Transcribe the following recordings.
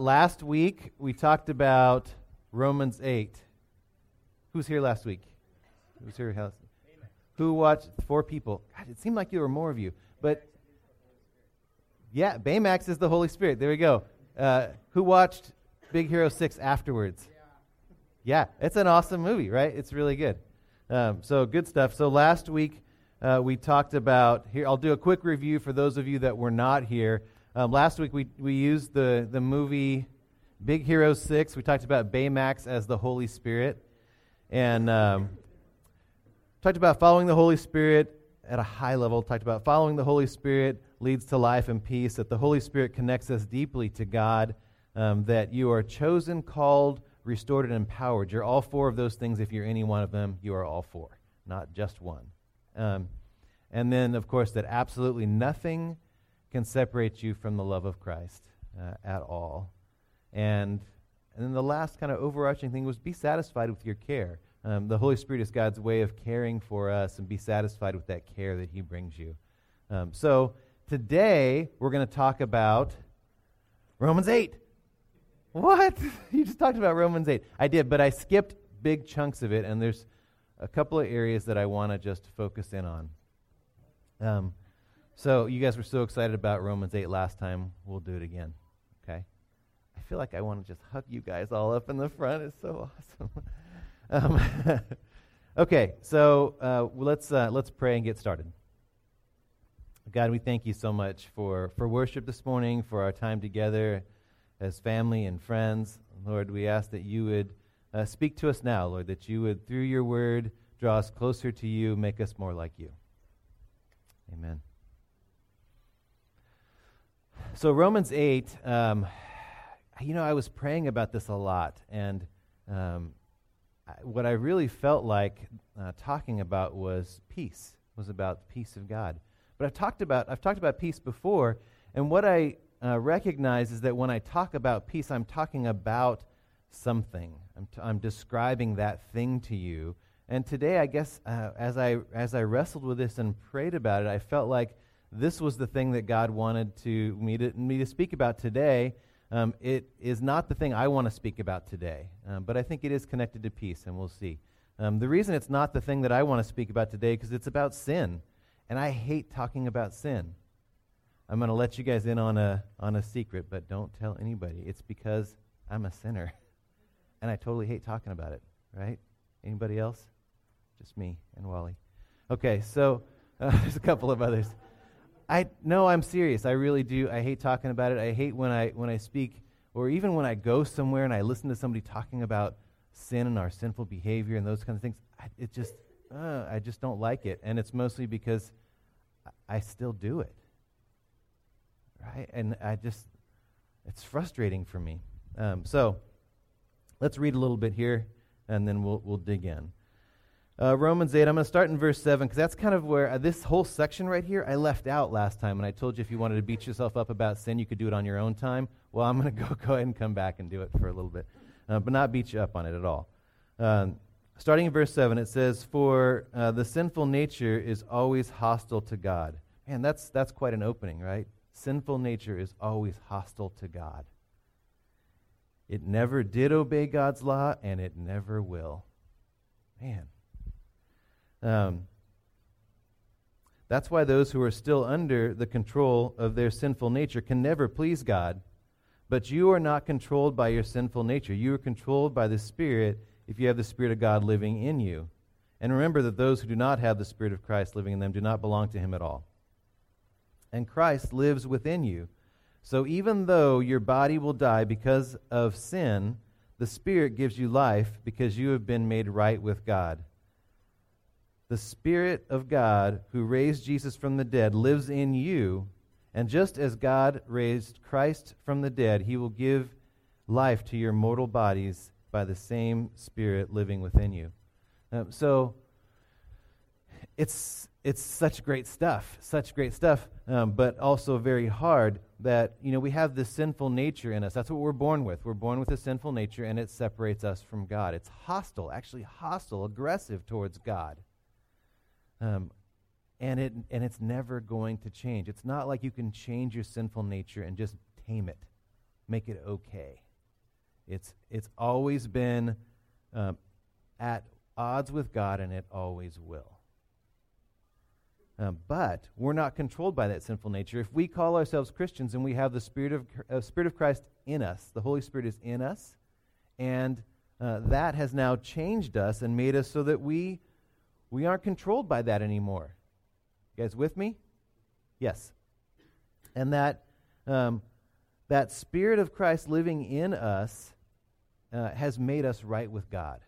last week we talked about Romans 8. Who's here last week? Who's here? Last Who watched? Four people. God, it seemed like there were more of you. But yeah, Baymax is the Holy Spirit. There we go. Uh, who watched Big Hero 6 afterwards? Yeah, it's an awesome movie, right? It's really good. Um, so good stuff. So last week uh, we talked about here. I'll do a quick review for those of you that were not here. Um, last week we we used the the movie Big Hero Six. We talked about Baymax as the Holy Spirit, and um, talked about following the Holy Spirit at a high level. Talked about following the Holy Spirit leads to life and peace. That the Holy Spirit connects us deeply to God. Um, that you are chosen, called, restored, and empowered. You're all four of those things. If you're any one of them, you are all four, not just one. Um, and then, of course, that absolutely nothing can separate you from the love of Christ uh, at all. And, and then the last kind of overarching thing was be satisfied with your care. Um, the Holy Spirit is God's way of caring for us, and be satisfied with that care that He brings you. Um, so today we're going to talk about Romans 8. What? you just talked about Romans 8. I did, but I skipped big chunks of it, and there's a couple of areas that I want to just focus in on. Um, so you guys were so excited about Romans 8 last time. We'll do it again. Okay? I feel like I want to just hug you guys all up in the front. It's so awesome. um, okay, so uh, let's uh, let's pray and get started. God, we thank you so much for, for worship this morning, for our time together as family and friends. Lord, we ask that you would uh, speak to us now, Lord, that you would, through your word, draw us closer to you, make us more like you. Amen. So, Romans 8, um, you know, I was praying about this a lot, and um, I, what I really felt like uh, talking about was peace, was about the peace of God. But I've talked about, I've talked about peace before, and what I uh, recognize is that when I talk about peace, I'm talking about something. I'm, t- I'm describing that thing to you. And today, I guess, uh, as, I, as I wrestled with this and prayed about it, I felt like this was the thing that God wanted to me to, me to speak about today. Um, it is not the thing I want to speak about today, um, but I think it is connected to peace, and we'll see. Um, the reason it's not the thing that I want to speak about today because it's about sin, and I hate talking about sin. I'm going to let you guys in on a on a secret, but don't tell anybody. It's because I'm a sinner, and I totally hate talking about it. Right? Anybody else? Just me and Wally. Okay, so uh, there's a couple of others. I no, I'm serious. I really do. I hate talking about it. I hate when I when I speak or even when I go somewhere and I listen to somebody talking about sin and our sinful behavior and those kinds of things. I, it just uh, I just don't like it, and it's mostly because I still do it. Right, and I just it's frustrating for me. Um, so let's read a little bit here, and then we'll we'll dig in. Uh, Romans 8, I'm going to start in verse 7 because that's kind of where uh, this whole section right here I left out last time. And I told you if you wanted to beat yourself up about sin, you could do it on your own time. Well, I'm going to go, go ahead and come back and do it for a little bit, uh, but not beat you up on it at all. Um, starting in verse 7, it says, For uh, the sinful nature is always hostile to God. Man, that's, that's quite an opening, right? Sinful nature is always hostile to God. It never did obey God's law, and it never will. Man. Um, that's why those who are still under the control of their sinful nature can never please God. But you are not controlled by your sinful nature. You are controlled by the Spirit if you have the Spirit of God living in you. And remember that those who do not have the Spirit of Christ living in them do not belong to Him at all. And Christ lives within you. So even though your body will die because of sin, the Spirit gives you life because you have been made right with God. The Spirit of God, who raised Jesus from the dead, lives in you. And just as God raised Christ from the dead, he will give life to your mortal bodies by the same Spirit living within you. Um, so it's, it's such great stuff, such great stuff, um, but also very hard that, you know, we have this sinful nature in us. That's what we're born with. We're born with a sinful nature, and it separates us from God. It's hostile, actually hostile, aggressive towards God. Um, and it and it's never going to change. It's not like you can change your sinful nature and just tame it. make it okay. It's, it's always been um, at odds with God, and it always will. Um, but we're not controlled by that sinful nature. If we call ourselves Christians and we have the Spirit of, uh, Spirit of Christ in us, the Holy Spirit is in us, and uh, that has now changed us and made us so that we, we aren't controlled by that anymore. You guys with me? Yes. And that, um, that Spirit of Christ living in us uh, has made us right with God.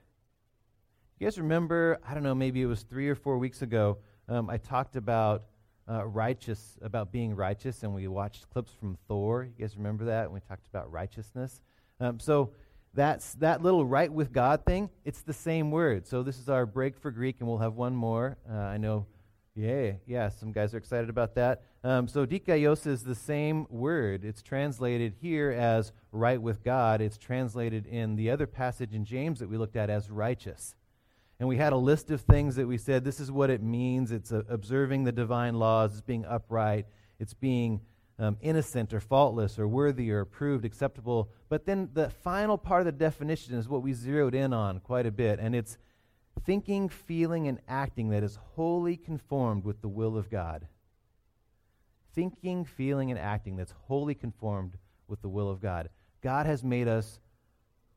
You guys remember, I don't know, maybe it was three or four weeks ago, um, I talked about uh, righteous, about being righteous, and we watched clips from Thor. You guys remember that? And we talked about righteousness. Um, so that's that little right with God thing. It's the same word. So this is our break for Greek, and we'll have one more. Uh, I know, yeah, yeah. Some guys are excited about that. Um, so dikaios is the same word. It's translated here as right with God. It's translated in the other passage in James that we looked at as righteous. And we had a list of things that we said this is what it means. It's uh, observing the divine laws, it's being upright, it's being um, innocent or faultless or worthy or approved, acceptable. But then the final part of the definition is what we zeroed in on quite a bit, and it's thinking, feeling, and acting that is wholly conformed with the will of God. Thinking, feeling, and acting that's wholly conformed with the will of God. God has made us.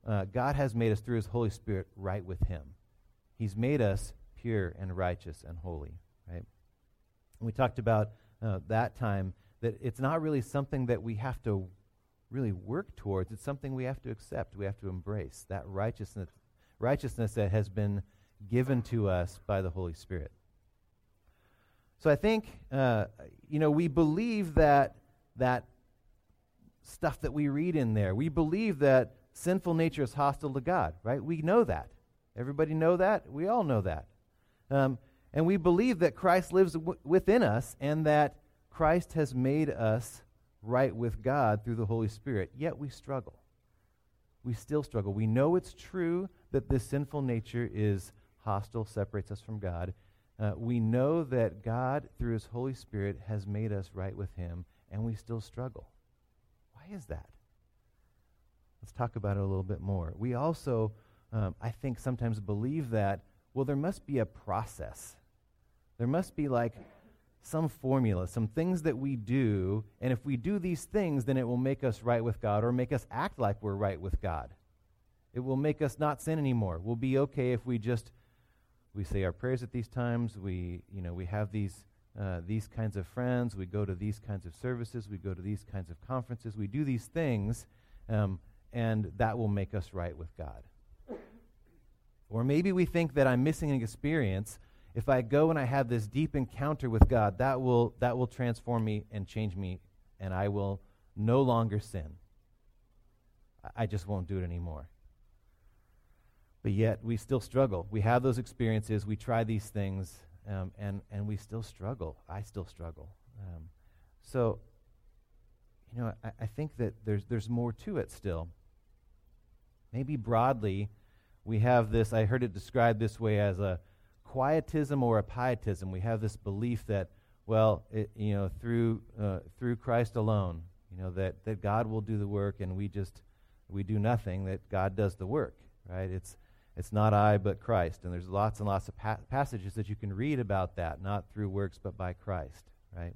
Uh, God has made us through His Holy Spirit right with Him. He's made us pure and righteous and holy, right? we talked about uh, that time that it's not really something that we have to really work towards. It's something we have to accept. We have to embrace that righteousness, righteousness that has been given to us by the Holy Spirit. So I think, uh, you know, we believe that that stuff that we read in there. We believe that sinful nature is hostile to God, right? We know that. Everybody know that? We all know that. Um, and we believe that Christ lives w- within us and that Christ has made us right with God through the Holy Spirit. Yet we struggle. We still struggle. We know it's true that this sinful nature is hostile, separates us from God. Uh, we know that God, through His Holy Spirit, has made us right with Him, and we still struggle. Why is that? Let's talk about it a little bit more. We also um, I think, sometimes believe that, well, there must be a process. There must be like some formula, some things that we do, and if we do these things, then it will make us right with God or make us act like we're right with God. It will make us not sin anymore. We'll be okay if we just we say our prayers at these times. We you know we have these uh, these kinds of friends. We go to these kinds of services. We go to these kinds of conferences. We do these things, um, and that will make us right with God. Or maybe we think that I'm missing an experience. If I go and I have this deep encounter with God, that will, that will transform me and change me, and I will no longer sin. I just won't do it anymore. But yet, we still struggle. We have those experiences, we try these things, um, and, and we still struggle. I still struggle. Um, so, you know, I, I think that there's, there's more to it still. Maybe broadly, we have this, I heard it described this way as a quietism or a pietism. We have this belief that, well, it, you know, through, uh, through Christ alone, you know, that, that God will do the work and we just, we do nothing, that God does the work, right? It's, it's not I, but Christ. And there's lots and lots of pa- passages that you can read about that, not through works, but by Christ, right?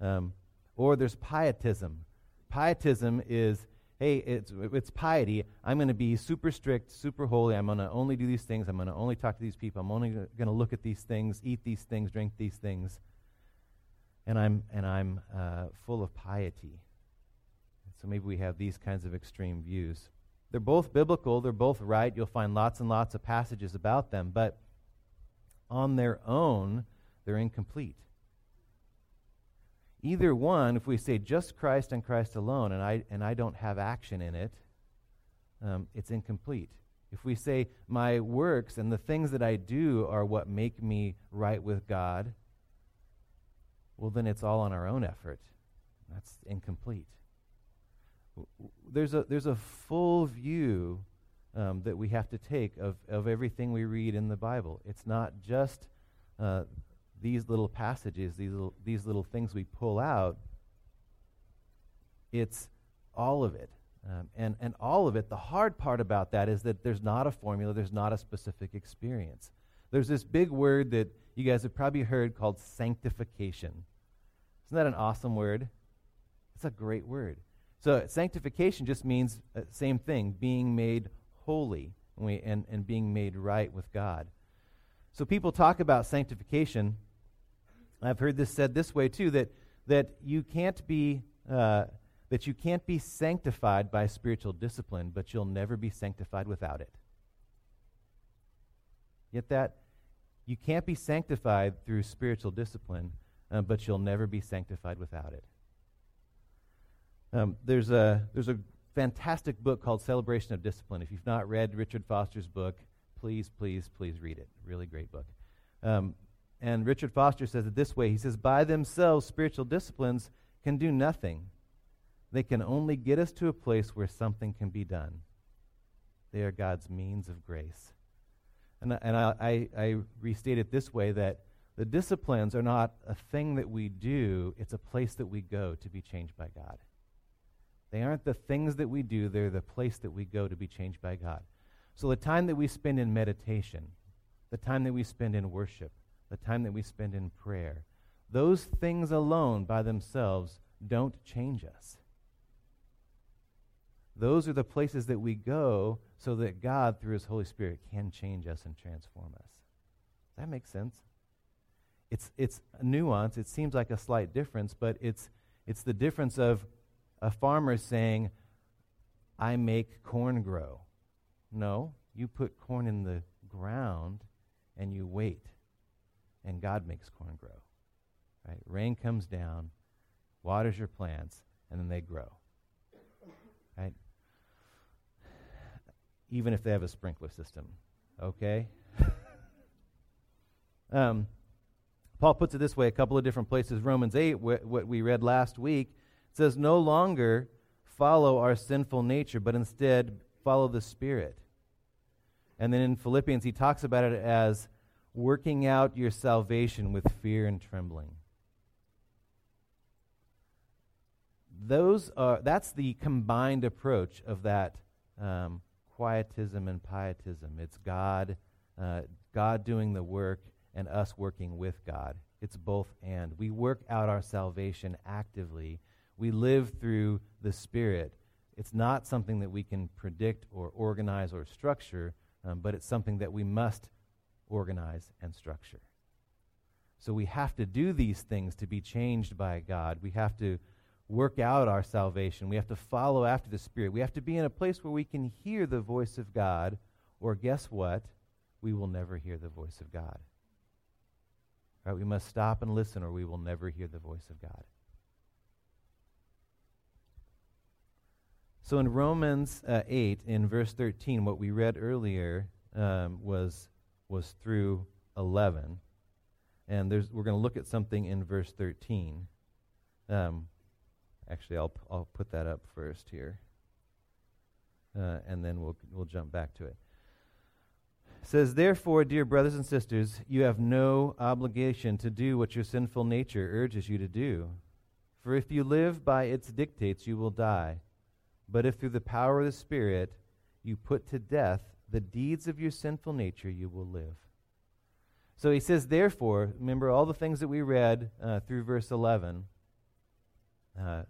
Um, or there's pietism. Pietism is hey, it's, it's piety. I'm going to be super strict, super holy. I'm going to only do these things. I'm going to only talk to these people. I'm only going to look at these things, eat these things, drink these things. And I'm, and I'm uh, full of piety. So maybe we have these kinds of extreme views. They're both biblical, they're both right. You'll find lots and lots of passages about them, but on their own, they're incomplete. Either one, if we say just Christ and Christ alone, and I, and I don't have action in it, um, it's incomplete. If we say my works and the things that I do are what make me right with God, well, then it's all on our own effort. That's incomplete. There's a, there's a full view um, that we have to take of, of everything we read in the Bible. It's not just uh, these little passages, these little, these little things we pull out, it's all of it. Um, and, and all of it, the hard part about that is that there's not a formula, there's not a specific experience. There's this big word that you guys have probably heard called sanctification. Isn't that an awesome word? It's a great word. So, sanctification just means uh, same thing, being made holy and, and being made right with God. So, people talk about sanctification. I've heard this said this way too that, that you can't be. Uh, that you can't be sanctified by spiritual discipline, but you'll never be sanctified without it. Get that? You can't be sanctified through spiritual discipline, uh, but you'll never be sanctified without it. Um, there's, a, there's a fantastic book called Celebration of Discipline. If you've not read Richard Foster's book, please, please, please read it. Really great book. Um, and Richard Foster says it this way He says, By themselves, spiritual disciplines can do nothing they can only get us to a place where something can be done. They are God's means of grace. And, and I, I, I restate it this way that the disciplines are not a thing that we do, it's a place that we go to be changed by God. They aren't the things that we do, they're the place that we go to be changed by God. So the time that we spend in meditation, the time that we spend in worship, the time that we spend in prayer, those things alone by themselves don't change us. Those are the places that we go so that God, through His Holy Spirit, can change us and transform us. Does that make sense? It's, it's a nuance. It seems like a slight difference, but it's, it's the difference of a farmer saying, I make corn grow. No, you put corn in the ground and you wait, and God makes corn grow. Right? Rain comes down, waters your plants, and then they grow. Right? even if they have a sprinkler system. Okay? um, Paul puts it this way a couple of different places. Romans 8, wh- what we read last week, says, No longer follow our sinful nature, but instead follow the Spirit. And then in Philippians, he talks about it as working out your salvation with fear and trembling. Those are, that's the combined approach of that um, quietism and pietism. It's God, uh, God doing the work and us working with God. It's both and. We work out our salvation actively. We live through the Spirit. It's not something that we can predict or organize or structure, um, but it's something that we must organize and structure. So we have to do these things to be changed by God. We have to work out our salvation. We have to follow after the Spirit. We have to be in a place where we can hear the voice of God, or guess what? We will never hear the voice of God. Right? We must stop and listen, or we will never hear the voice of God. So in Romans uh, 8, in verse 13, what we read earlier um, was, was through 11. And we're going to look at something in verse 13. Um, Actually, I'll, I'll put that up first here. Uh, and then we'll, we'll jump back to it. it. Says, Therefore, dear brothers and sisters, you have no obligation to do what your sinful nature urges you to do. For if you live by its dictates, you will die. But if through the power of the Spirit you put to death the deeds of your sinful nature, you will live. So he says, therefore, remember all the things that we read uh, through verse 11. Uh,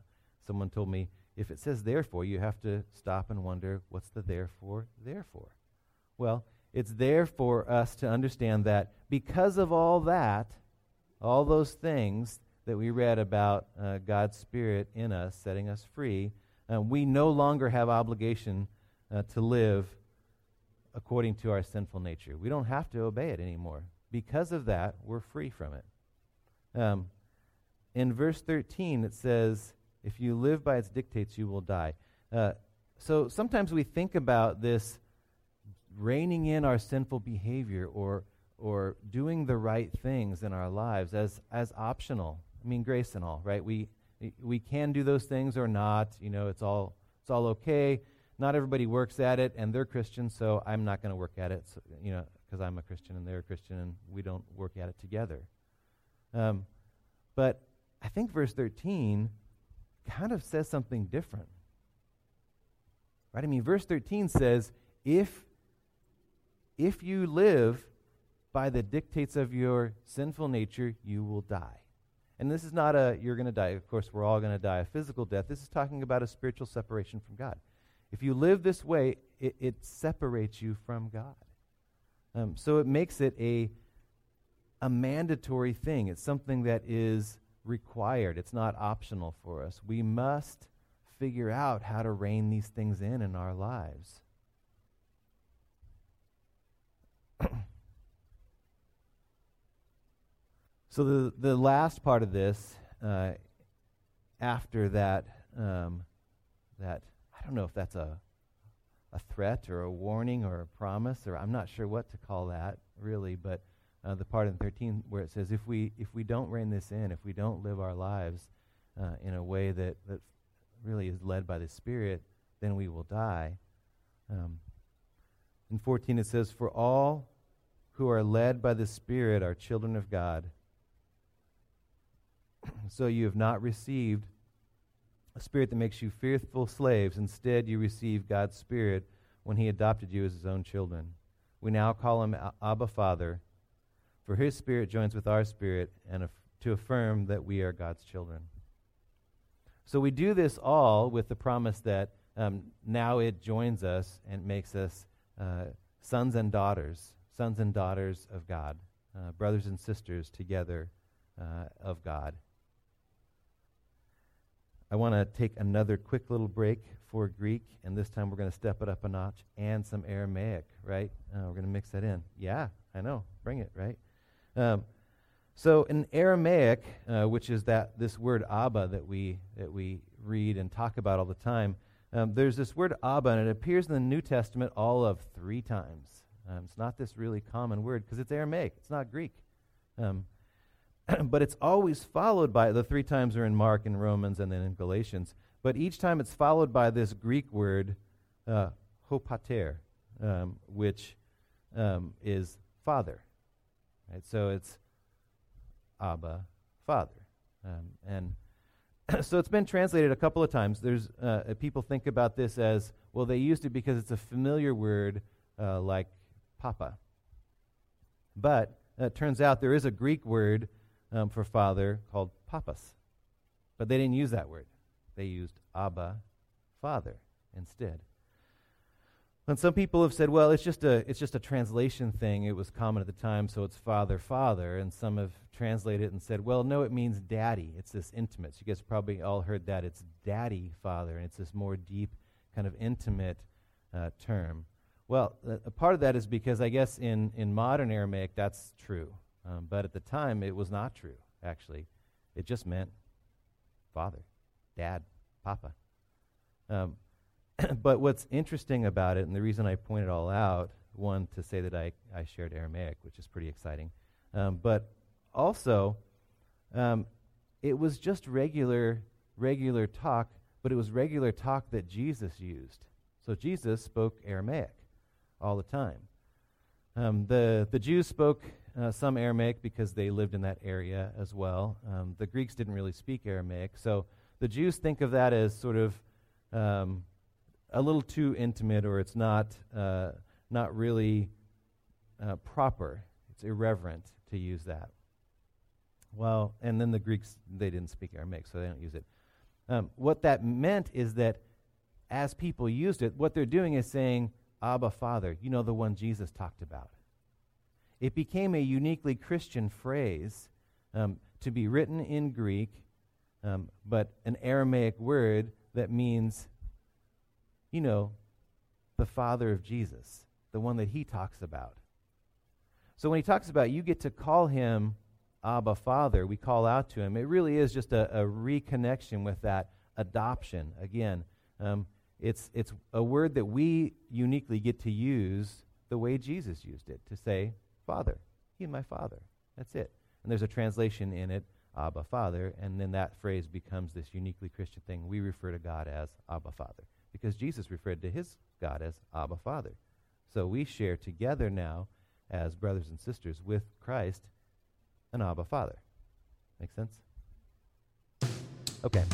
Someone told me, if it says therefore, you have to stop and wonder, what's the therefore, therefore? Well, it's there for us to understand that because of all that, all those things that we read about uh, God's Spirit in us, setting us free, uh, we no longer have obligation uh, to live according to our sinful nature. We don't have to obey it anymore. Because of that, we're free from it. Um, in verse 13, it says, if you live by its dictates, you will die. Uh, so sometimes we think about this reining in our sinful behavior or, or doing the right things in our lives as, as optional. I mean, grace and all, right? We, we can do those things or not. You know, it's all, it's all okay. Not everybody works at it, and they're Christians, so I'm not going to work at it, so, you know, because I'm a Christian and they're a Christian, and we don't work at it together. Um, but I think verse 13 kind of says something different. Right? I mean, verse 13 says, if, if you live by the dictates of your sinful nature, you will die. And this is not a, you're going to die. Of course, we're all going to die a physical death. This is talking about a spiritual separation from God. If you live this way, it, it separates you from God. Um, so it makes it a, a mandatory thing. It's something that is required, it's not optional for us. We must figure out how to rein these things in in our lives. so the the last part of this, uh, after that, um, that don't know if that's a a threat or a warning or a promise or I'm not sure what to call that really, but uh, the part in 13 where it says if we if we don't rein this in, if we don't live our lives uh, in a way that that really is led by the Spirit, then we will die. Um, in 14 it says, For all who are led by the Spirit are children of God. so you have not received a spirit that makes you fearful slaves. Instead, you received God's Spirit when He adopted you as His own children. We now call Him Abba Father, for His Spirit joins with our spirit and af- to affirm that we are God's children. So we do this all with the promise that um, now it joins us and makes us uh, sons and daughters, sons and daughters of God, uh, brothers and sisters together uh, of God. I want to take another quick little break for Greek, and this time we're going to step it up a notch and some Aramaic, right? Uh, we're going to mix that in. Yeah, I know. Bring it, right? Um, so in Aramaic, uh, which is that this word Abba that we that we read and talk about all the time, um, there's this word Abba, and it appears in the New Testament all of three times. Um, it's not this really common word because it's Aramaic. It's not Greek, um, but it's always followed by the three times are in Mark and Romans and then in Galatians. But each time it's followed by this Greek word, uh, ho pater, um, which um, is father. Right? So it's Abba, Father. Um, and so it's been translated a couple of times. There's uh, uh, people think about this as well. They used it because it's a familiar word uh, like Papa. But it turns out there is a Greek word um, for father called Papas, but they didn't use that word. They used Abba, Father, instead. And some people have said, well, it's just a it's just a translation thing. It was common at the time, so it's father, father. And some have translated it and said, well, no, it means daddy. It's this intimate. So you guys probably all heard that. It's daddy, father, and it's this more deep, kind of intimate uh, term. Well, a part of that is because I guess in, in modern Aramaic that's true. Um, but at the time it was not true, actually. It just meant father, dad, papa. Um, but what's interesting about it, and the reason I point it all out, one, to say that I, I shared Aramaic, which is pretty exciting, um, but also, um, it was just regular, regular talk, but it was regular talk that Jesus used. So Jesus spoke Aramaic all the time. Um, the, the Jews spoke uh, some Aramaic because they lived in that area as well. Um, the Greeks didn't really speak Aramaic. So the Jews think of that as sort of um, a little too intimate or it's not, uh, not really uh, proper. It's irreverent to use that. Well, and then the Greeks, they didn't speak Aramaic, so they don't use it. Um, what that meant is that as people used it, what they're doing is saying, Abba, Father, you know, the one Jesus talked about. It became a uniquely Christian phrase um, to be written in Greek, um, but an Aramaic word that means you know, the Father of Jesus, the one that he talks about. So when he talks about you get to call him Abba Father, we call out to him, it really is just a, a reconnection with that adoption. Again, um, it's, it's a word that we uniquely get to use the way Jesus used it to say, Father. He's my Father. That's it. And there's a translation in it, Abba Father, and then that phrase becomes this uniquely Christian thing. We refer to God as Abba Father because Jesus referred to his God as Abba Father. So we share together now as brothers and sisters with Christ an Abba Father. Make sense? Okay.